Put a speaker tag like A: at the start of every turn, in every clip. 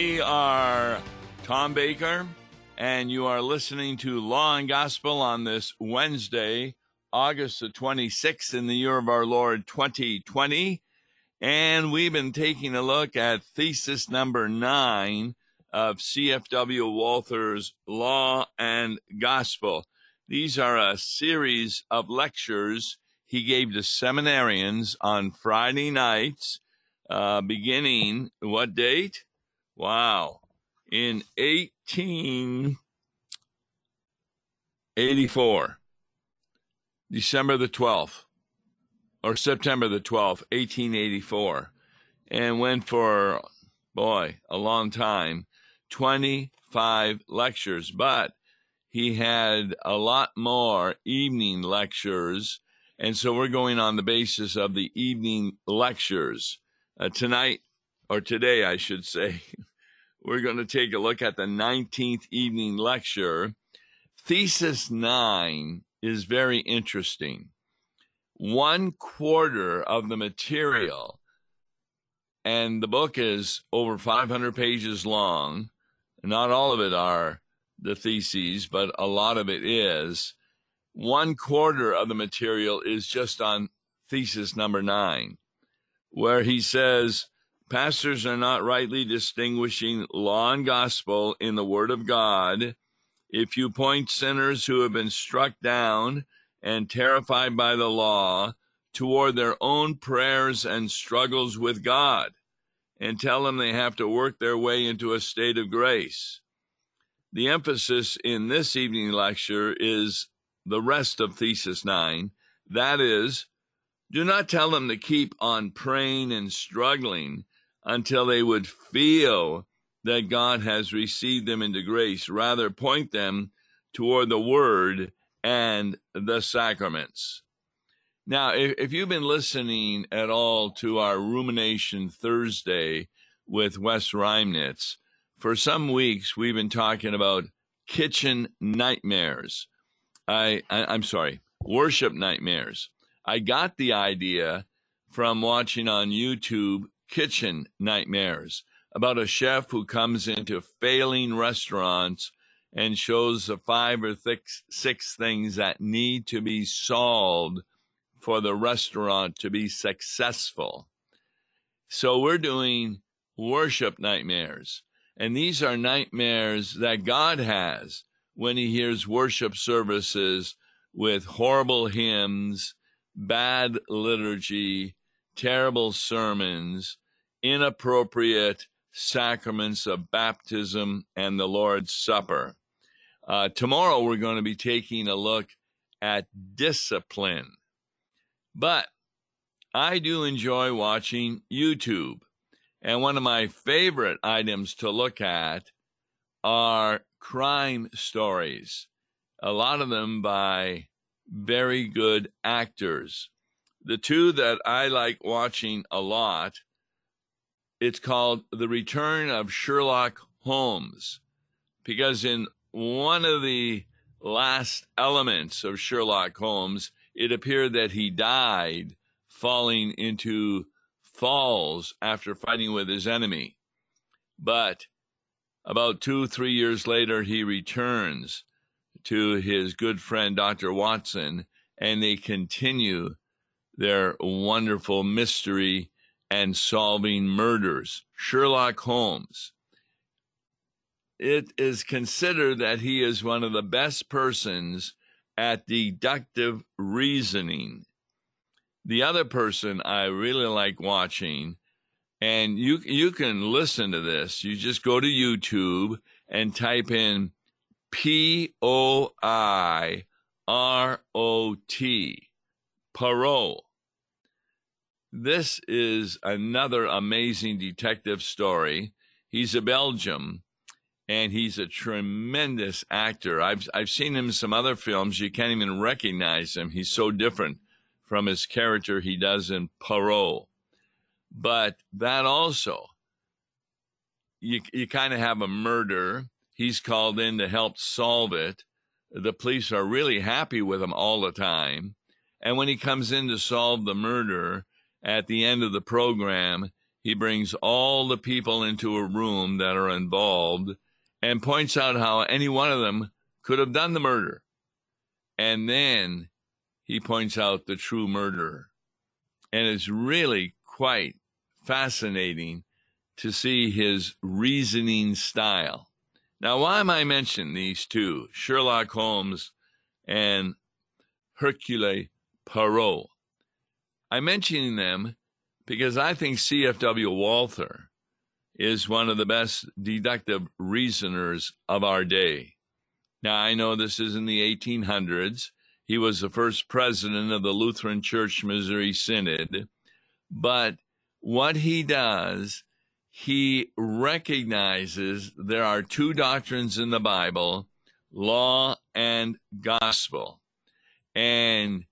A: We are Tom Baker, and you are listening to Law and Gospel on this Wednesday, August the 26th in the year of our Lord 2020. And we've been taking a look at thesis number nine of CFW Walther's Law and Gospel. These are a series of lectures he gave to seminarians on Friday nights, uh, beginning what date? Wow. In 1884, December the 12th, or September the 12th, 1884, and went for, boy, a long time 25 lectures. But he had a lot more evening lectures. And so we're going on the basis of the evening lectures. Uh, tonight, or today, I should say, we're going to take a look at the 19th evening lecture. Thesis 9 is very interesting. One quarter of the material, and the book is over 500 pages long. Not all of it are the theses, but a lot of it is. One quarter of the material is just on thesis number nine, where he says pastors are not rightly distinguishing law and gospel in the Word of God. If you point sinners who have been struck down and terrified by the law toward their own prayers and struggles with God, and tell them they have to work their way into a state of grace. The emphasis in this evening lecture is the rest of Thesis 9. That is, do not tell them to keep on praying and struggling until they would feel that God has received them into grace. Rather, point them toward the Word and the sacraments. Now, if, if you've been listening at all to our Rumination Thursday with Wes Reimnitz, for some weeks we've been talking about kitchen nightmares. I, I am sorry, worship nightmares. I got the idea from watching on YouTube Kitchen Nightmares about a chef who comes into failing restaurants and shows the five or six, six things that need to be solved for the restaurant to be successful. So we're doing worship nightmares. And these are nightmares that God has when he hears worship services with horrible hymns, bad liturgy, terrible sermons, inappropriate sacraments of baptism and the Lord's Supper. Uh, tomorrow, we're going to be taking a look at discipline. But I do enjoy watching YouTube. And one of my favorite items to look at are crime stories, a lot of them by very good actors. The two that I like watching a lot, it's called The Return of Sherlock Holmes, because in one of the last elements of Sherlock Holmes, it appeared that he died falling into falls after fighting with his enemy. But about two, three years later, he returns to his good friend, Dr. Watson, and they continue their wonderful mystery and solving murders. Sherlock Holmes. It is considered that he is one of the best persons at deductive reasoning the other person I really like watching, and you you can listen to this. You just go to YouTube and type in P O I R O T, Poirot. This is another amazing detective story. He's a Belgian and he's a tremendous actor. I've I've seen him in some other films. You can't even recognize him. He's so different from his character he does in Poirot. But that also, you, you kind of have a murder. He's called in to help solve it. The police are really happy with him all the time. And when he comes in to solve the murder at the end of the program, he brings all the people into a room that are involved and points out how any one of them could have done the murder. And then he points out the true murderer. And it's really quite fascinating to see his reasoning style. Now, why am I mentioning these two, Sherlock Holmes and Hercule Poirot? I'm mentioning them because I think C.F.W. Walther is one of the best deductive reasoners of our day. Now, I know this is in the 1800s. He was the first president of the Lutheran Church Missouri Synod. But what he does, he recognizes there are two doctrines in the Bible law and gospel. And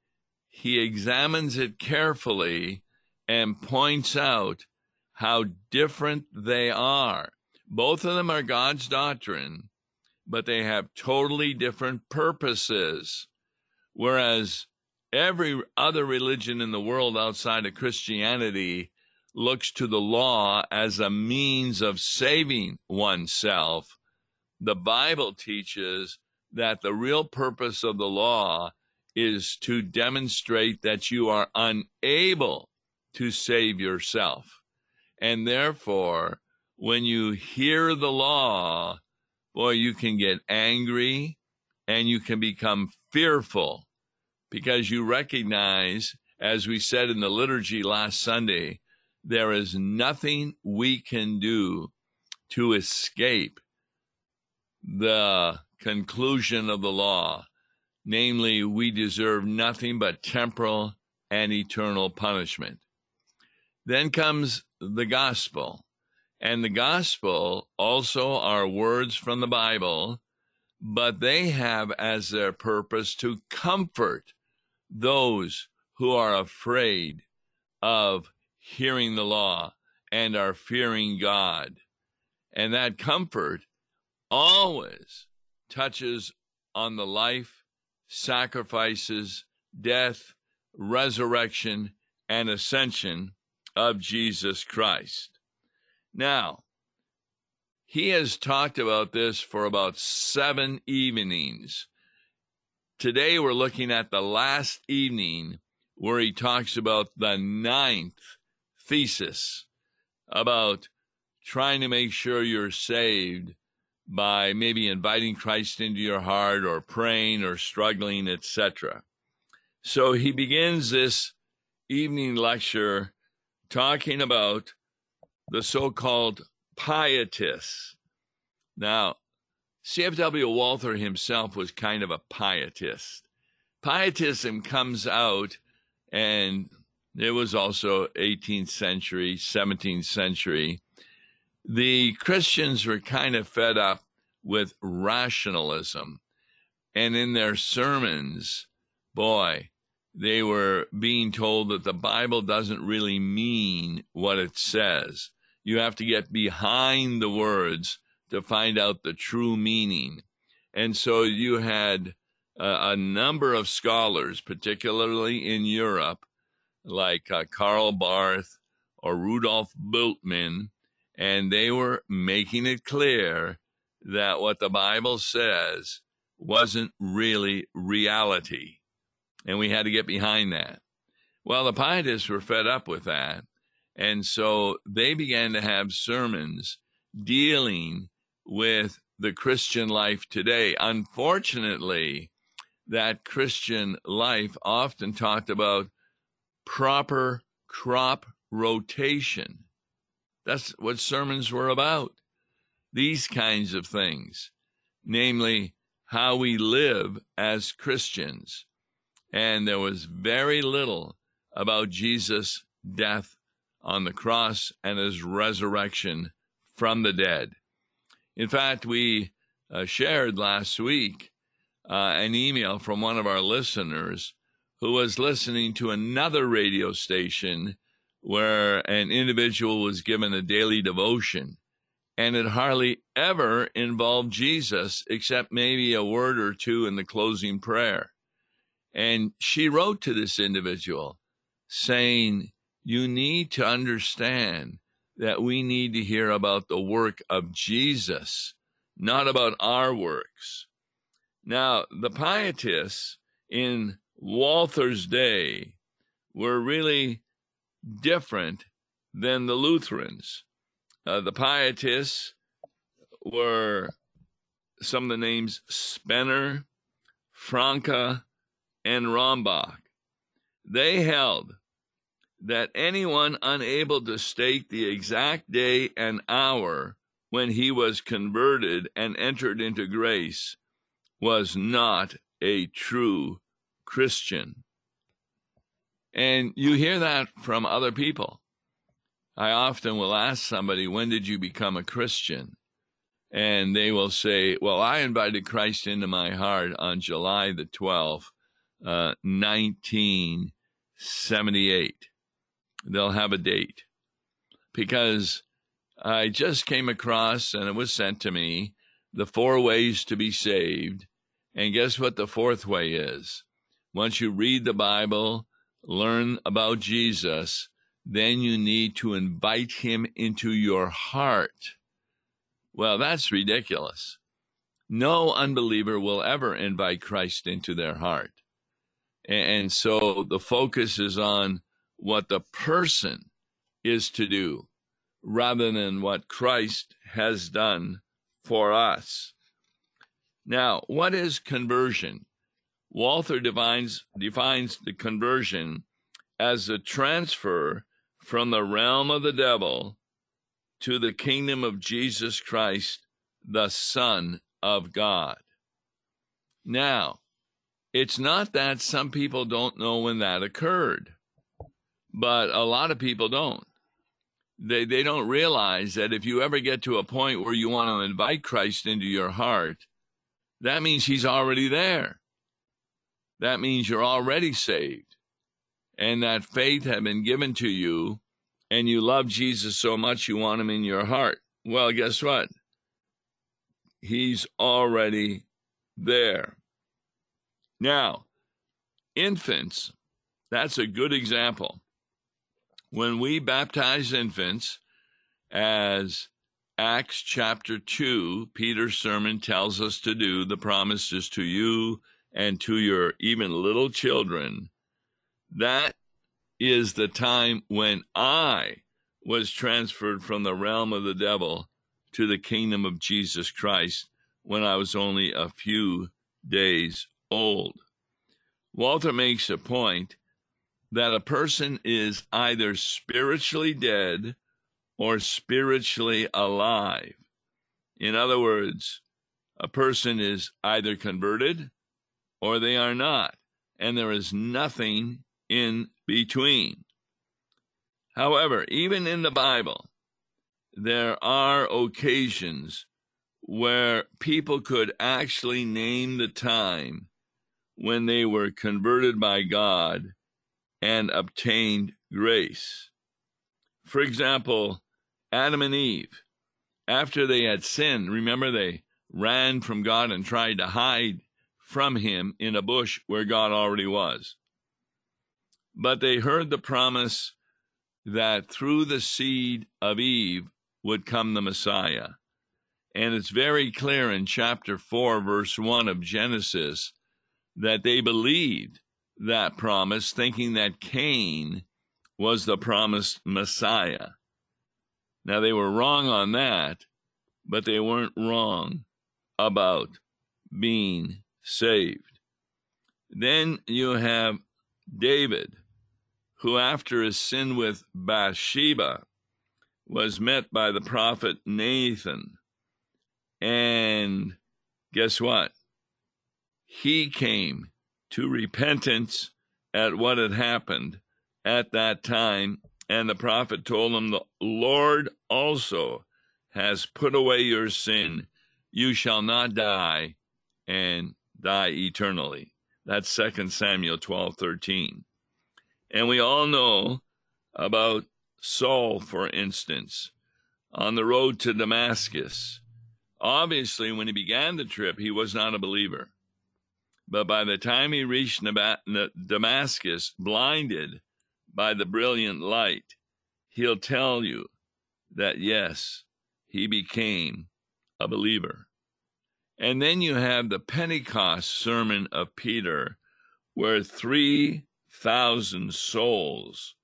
A: he examines it carefully and points out how different they are. Both of them are God's doctrine, but they have totally different purposes. Whereas every other religion in the world outside of Christianity looks to the law as a means of saving oneself, the Bible teaches that the real purpose of the law is to demonstrate that you are unable to save yourself. And therefore, when you hear the law, boy, you can get angry and you can become fearful because you recognize, as we said in the liturgy last Sunday, there is nothing we can do to escape the conclusion of the law. Namely, we deserve nothing but temporal and eternal punishment. Then comes the gospel. And the gospel also are words from the Bible, but they have as their purpose to comfort those who are afraid of hearing the law and are fearing God. And that comfort always touches on the life, sacrifices, death, resurrection, and ascension of Jesus Christ. Now, he has talked about this for about seven evenings. Today, we're looking at the last evening where he talks about the ninth thesis about trying to make sure you're saved by maybe inviting Christ into your heart or praying or struggling, etc. So he begins this evening lecture talking about the so called pietists. Now, C.F.W. Walther himself was kind of a pietist. Pietism comes out, and it was also 18th century, 17th century. The Christians were kind of fed up with rationalism. And in their sermons, boy, they were being told that the Bible doesn't really mean what it says. You have to get behind the words to find out the true meaning. And so you had a, a number of scholars, particularly in Europe, like uh, Karl Barth or Rudolf Bultmann, and they were making it clear that what the Bible says wasn't really reality and we had to get behind that. Well, the pietists were fed up with that. And so they began to have sermons dealing with the Christian life today. Unfortunately, that Christian life often talked about proper crop rotation. That's what sermons were about. These kinds of things, namely how we live as Christians and there was very little about Jesus' death on the cross and his resurrection from the dead. In fact, we uh, shared last week uh, an email from one of our listeners who was listening to another radio station where an individual was given a daily devotion and it hardly ever involved Jesus except maybe a word or two in the closing prayer. And she wrote to this individual saying, You need to understand that we need to hear about the work of Jesus, not about our works. Now, the pietists in Walther's day were really different than the Lutherans. Uh, the pietists were some of the names Spener, Francke, and Rambach. They held that anyone unable to state the exact day and hour when he was converted and entered into grace was not a true Christian. And you hear that from other people. I often will ask somebody, When did you become a Christian? And they will say, Well, I invited Christ into my heart on July the 12th, uh, 1978. They'll have a date because I just came across and it was sent to me the four ways to be saved. And guess what the fourth way is? Once you read the Bible, learn about Jesus, then you need to invite him into your heart. Well, that's ridiculous. No unbeliever will ever invite Christ into their heart. And so the focus is on what the person is to do rather than what Christ has done for us. Now, what is conversion? Walther defines, defines the conversion as a transfer from the realm of the devil to the kingdom of Jesus Christ, the Son of God. Now, it's not that some people don't know when that occurred, but a lot of people don't. They, they don't realize that if you ever get to a point where you want to invite Christ into your heart, that means he's already there. That means you're already saved and that faith had been given to you and you love Jesus so much you want him in your heart. Well, guess what? He's already there. Now, infants, that's a good example. When we baptize infants, as Acts chapter 2, Peter's sermon tells us to do, the promises to you and to your even little children that is the time when I was transferred from the realm of the devil to the kingdom of Jesus Christ when I was only a few days old. Walther makes a point that a person is either spiritually dead or spiritually alive. In other words, a person is either converted or they are not, and there is nothing in between. However, even in the Bible, there are occasions where people could actually name the time when they were converted by God and obtained grace. For example, Adam and Eve, after they had sinned, remember they ran from God and tried to hide from him in a bush where God already was. But they heard the promise that through the seed of Eve would come the Messiah. And it's very clear in chapter 4, verse 1 of Genesis, that they believed that promise, thinking that Cain was the promised Messiah. Now, they were wrong on that, but they weren't wrong about being saved. Then you have David, who, after his sin with Bathsheba, was met by the prophet Nathan. And guess what? He came to repentance at what had happened at that time. And the prophet told him, The Lord also has put away your sin. You shall not die and die eternally. That's 2 Samuel 12 13. And we all know about Saul, for instance, on the road to Damascus. Obviously, when he began the trip, he was not a believer. But by the time he reached Damascus, blinded by the brilliant light, he'll tell you that, yes, he became a believer. And then you have the Pentecost sermon of Peter, where 3,000 souls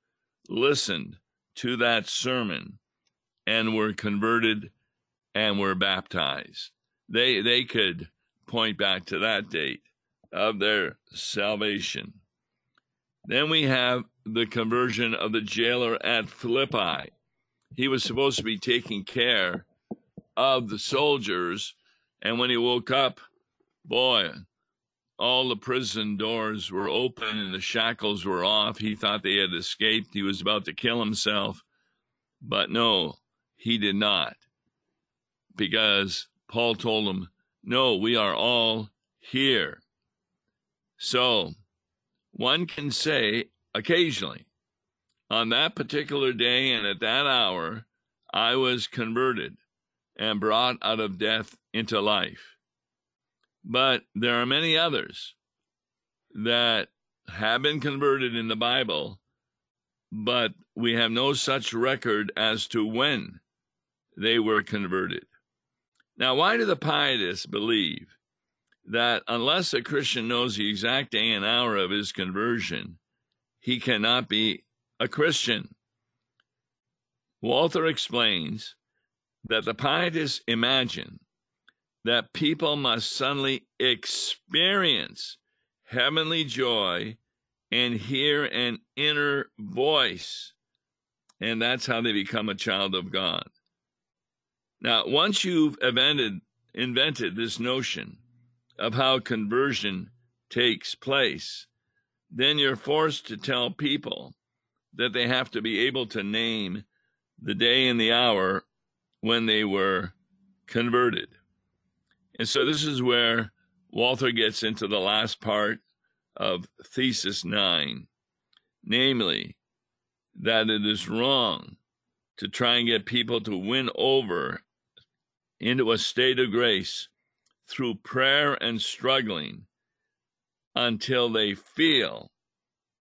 A: listened to that sermon and were converted and were baptized. They, they could point back to that date of their salvation. Then we have the conversion of the jailer at Philippi. He was supposed to be taking care of the soldiers, and when he woke up, boy, all the prison doors were open and the shackles were off. He thought they had escaped. He was about to kill himself. But no, he did not. Because Paul told him, No, we are all here. So one can say occasionally, on that particular day and at that hour, I was converted and brought out of death into life. But there are many others that have been converted in the Bible, but we have no such record as to when they were converted. Now, why do the pietists believe that unless a Christian knows the exact day and hour of his conversion, he cannot be a Christian? Walther explains that the pietists imagine that people must suddenly experience heavenly joy and hear an inner voice. And that's how they become a child of God. Now, once you've invented, invented this notion of how conversion takes place, then you're forced to tell people that they have to be able to name the day and the hour when they were converted. And so this is where Walther gets into the last part of Thesis 9, namely, that it is wrong to try and get people to win over into a state of grace through prayer and struggling until they feel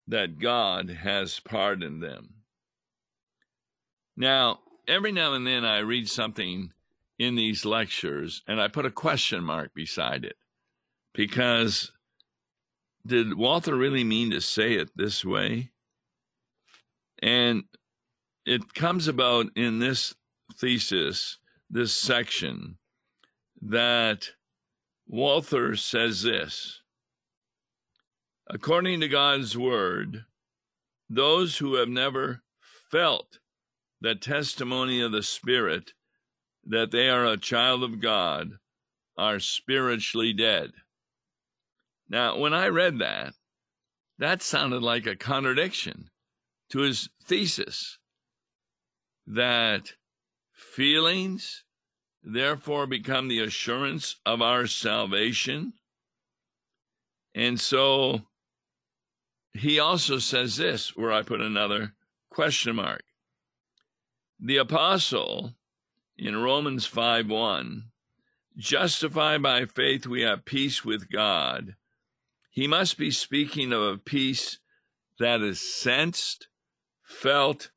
A: that God has pardoned them. Now, every now and then I read something in these lectures and I put a question mark beside it because did Walther really mean to say it this way? And it comes about in this thesis, this section, that Walther says this According to God's word, those who have never felt the testimony of the Spirit that they are a child of God are spiritually dead. Now, when I read that, that sounded like a contradiction to his thesis that feelings therefore become the assurance of our salvation. And so he also says this, where I put another question mark. The apostle in Romans 5 1, justified by faith, we have peace with God. He must be speaking of a peace that is sensed, felt,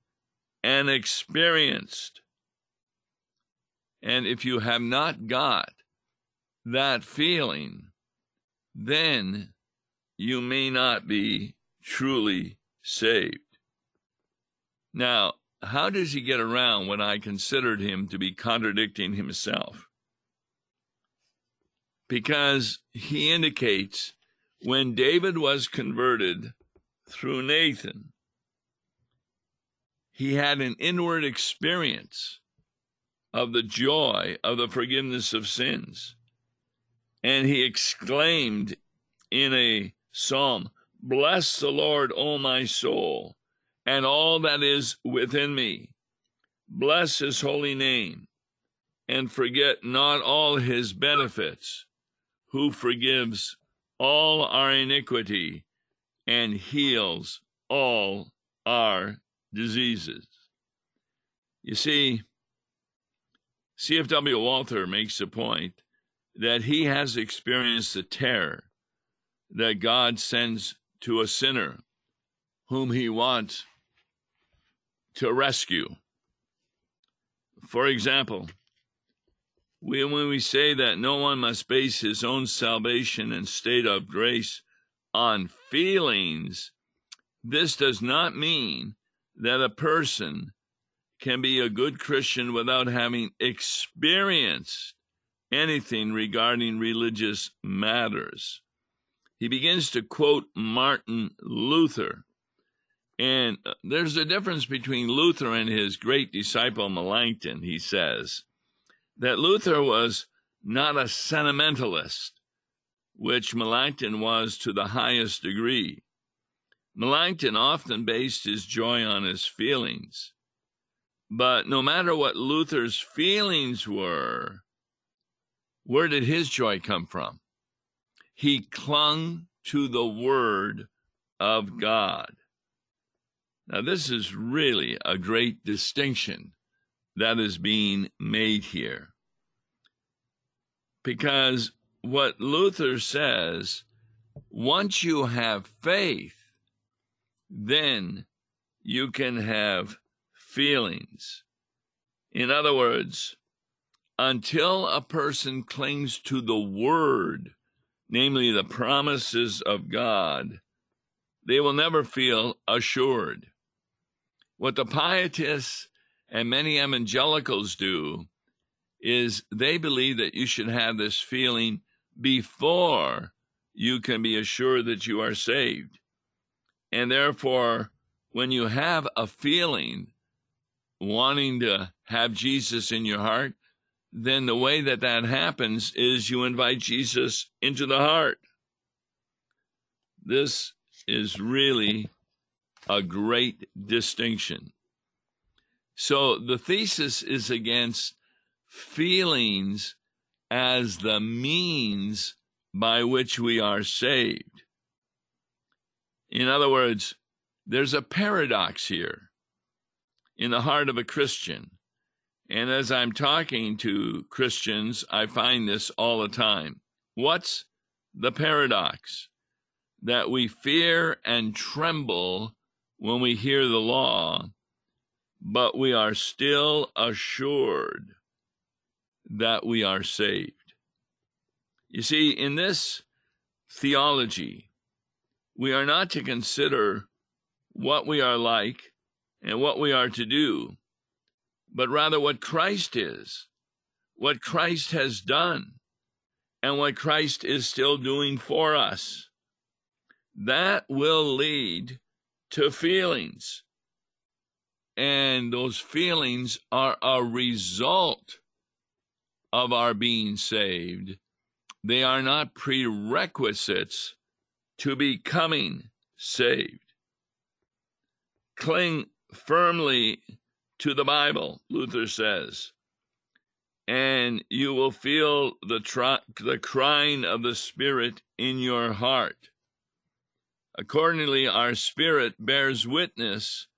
A: and experienced. And if you have not got that feeling, then you may not be truly saved. Now, how does he get around when I considered him to be contradicting himself? Because he indicates when David was converted through Nathan, he had an inward experience of the joy of the forgiveness of sins. And he exclaimed in a psalm, Bless the Lord, O my soul and all that is within me. Bless his holy name, and forget not all his benefits, who forgives all our iniquity and heals all our diseases. You see, C.F.W. Walther makes the point that he has experienced the terror that God sends to a sinner whom he wants to rescue. For example, we, when we say that no one must base his own salvation and state of grace on feelings, this does not mean that a person can be a good Christian without having experienced anything regarding religious matters. He begins to quote Martin Luther. And uh, there's a difference between Luther and his great disciple Melanchthon, he says, that Luther was not a sentimentalist, which Melanchthon was to the highest degree. Melanchthon often based his joy on his feelings. But no matter what Luther's feelings were, where did his joy come from? He clung to the Word of God. Now, this is really a great distinction that is being made here. Because what Luther says, once you have faith, then you can have feelings. In other words, until a person clings to the word, namely the promises of God, they will never feel assured. What the pietists and many evangelicals do is they believe that you should have this feeling before you can be assured that you are saved. And therefore, when you have a feeling wanting to have Jesus in your heart, then the way that that happens is you invite Jesus into the heart. This is really a great distinction. So the thesis is against feelings as the means by which we are saved. In other words, there's a paradox here in the heart of a Christian. And as I'm talking to Christians, I find this all the time. What's the paradox? That we fear and tremble when we hear the law, but we are still assured that we are saved. You see, in this theology, we are not to consider what we are like and what we are to do, but rather what Christ is, what Christ has done, and what Christ is still doing for us. That will lead to feelings. And those feelings are a result of our being saved. They are not prerequisites to becoming saved. Cling firmly to the Bible, Luther says, and you will feel the, the crying of the Spirit in your heart. Accordingly, our spirit bears witness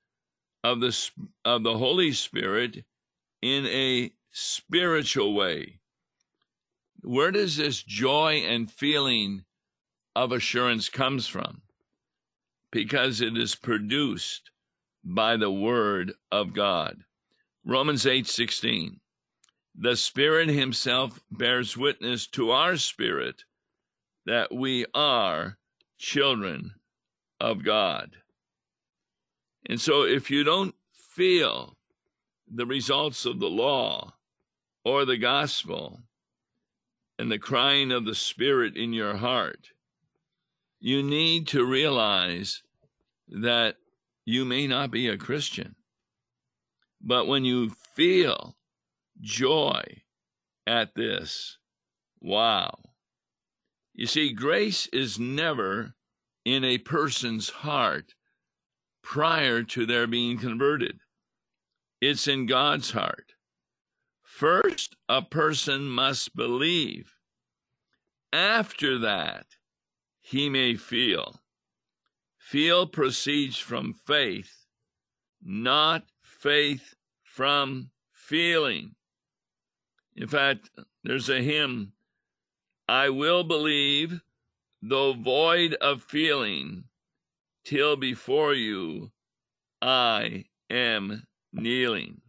A: of the, of the Holy Spirit in a spiritual way. Where does this joy and feeling of assurance comes from? Because it is produced by the word of God. Romans 8:16 The Spirit himself bears witness to our spirit that we are children of God. And so if you don't feel the results of the law or the gospel and the crying of the Spirit in your heart, you need to realize that you may not be a Christian, but when you feel joy at this, wow. You see, grace is never in a person's heart prior to their being converted, it's in God's heart. First, a person must believe. After that, he may feel. Feel proceeds from faith, not faith from feeling. In fact, there's a hymn I will believe, though void of feeling, till before you I am kneeling.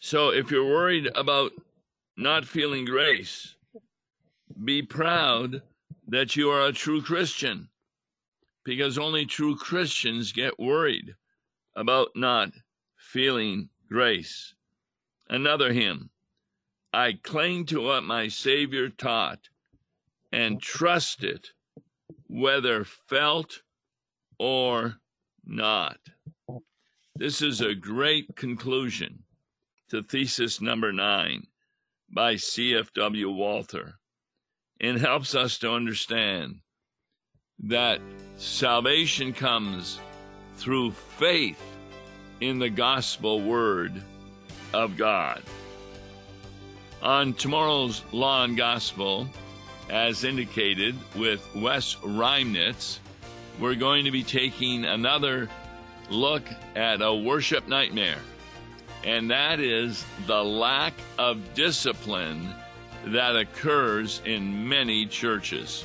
A: So if you're worried about not feeling grace, be proud that you are a true Christian because only true Christians get worried about not feeling grace. Another hymn I cling to what my Savior taught and trust it, whether felt or not. This is a great conclusion to thesis number nine by C.F.W. Walther and helps us to understand that salvation comes through faith in the gospel word of God. On tomorrow's Law and Gospel, as indicated with Wes Reimnitz, we're going to be taking another look at a worship nightmare, and that is the lack of discipline that occurs in many churches.